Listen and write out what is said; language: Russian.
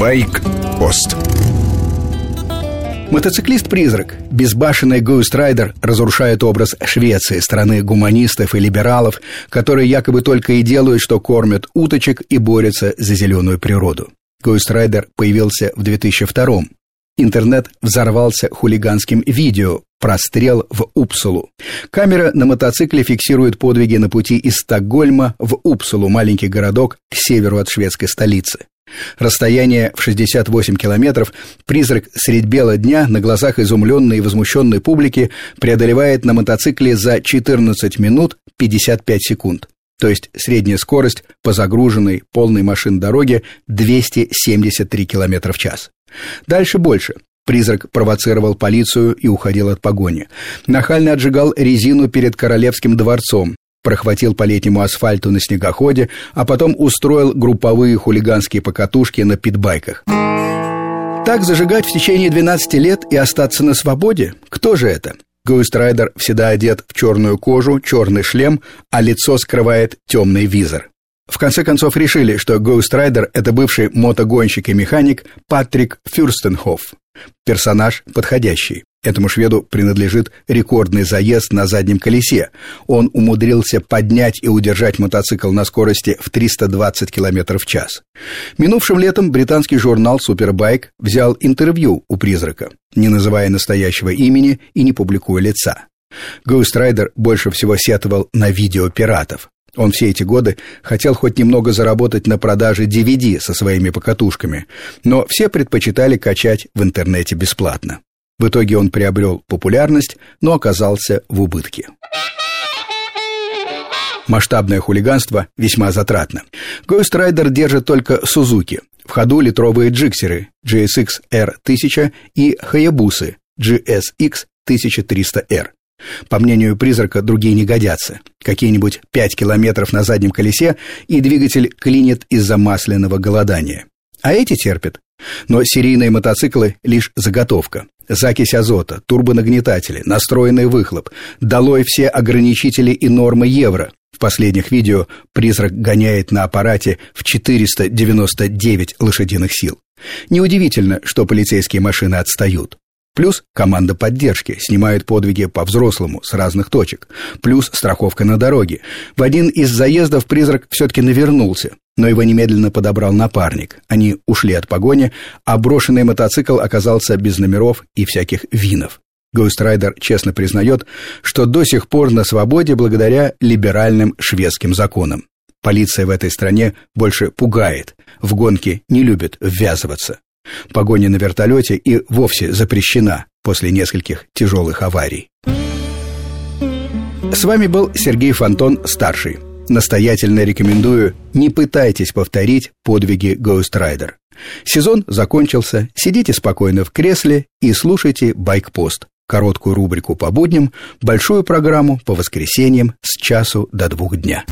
Байк-пост. Мотоциклист-призрак, безбашенный Ghost Rider разрушает образ Швеции, страны гуманистов и либералов, которые якобы только и делают, что кормят уточек и борются за зеленую природу. Ghost Rider появился в 2002 Интернет взорвался хулиганским видео «Прострел в Упсалу». Камера на мотоцикле фиксирует подвиги на пути из Стокгольма в Упсалу, маленький городок к северу от шведской столицы. Расстояние в 68 километров призрак средь бела дня на глазах изумленной и возмущенной публики преодолевает на мотоцикле за 14 минут 55 секунд. То есть средняя скорость по загруженной полной машин дороге 273 км в час. Дальше больше. Призрак провоцировал полицию и уходил от погони. Нахально отжигал резину перед Королевским дворцом, прохватил по летнему асфальту на снегоходе, а потом устроил групповые хулиганские покатушки на питбайках. Так зажигать в течение 12 лет и остаться на свободе? Кто же это? Ghost Rider всегда одет в черную кожу, черный шлем, а лицо скрывает темный визор. В конце концов решили, что Ghost Rider – это бывший мотогонщик и механик Патрик Фюрстенхоф. Персонаж подходящий. Этому шведу принадлежит рекордный заезд на заднем колесе. Он умудрился поднять и удержать мотоцикл на скорости в 320 км в час. Минувшим летом британский журнал Superbike взял интервью у призрака, не называя настоящего имени и не публикуя лица. Ghost Rider больше всего сетовал на видео пиратов. Он все эти годы хотел хоть немного заработать на продаже DVD со своими покатушками, но все предпочитали качать в интернете бесплатно. В итоге он приобрел популярность, но оказался в убытке. Масштабное хулиганство весьма затратно. Ghost держит только Сузуки. В ходу литровые джиксеры GSX R1000 и Hayabusa GSX 1300R. По мнению призрака, другие не годятся. Какие-нибудь 5 километров на заднем колесе, и двигатель клинит из-за масляного голодания. А эти терпят. Но серийные мотоциклы — лишь заготовка. Закись азота, турбонагнетатели, настроенный выхлоп, долой все ограничители и нормы евро. В последних видео призрак гоняет на аппарате в 499 лошадиных сил. Неудивительно, что полицейские машины отстают. Плюс команда поддержки, снимают подвиги по-взрослому, с разных точек. Плюс страховка на дороге. В один из заездов призрак все-таки навернулся, но его немедленно подобрал напарник. Они ушли от погони, а брошенный мотоцикл оказался без номеров и всяких VIN ов. Ghost Rider честно признает, что до сих пор на свободе благодаря либеральным шведским законам. Полиция в этой стране больше пугает, в гонки не любит ввязываться. Погоня на вертолете и вовсе запрещена после нескольких тяжелых аварий. С вами был Сергей Фонтон, старший. Настоятельно рекомендую, не пытайтесь повторить подвиги Ghost Rider. Сезон закончился, сидите спокойно в кресле и слушайте «Байкпост» короткую рубрику по будням, большую программу по воскресеньям с часу до двух дня.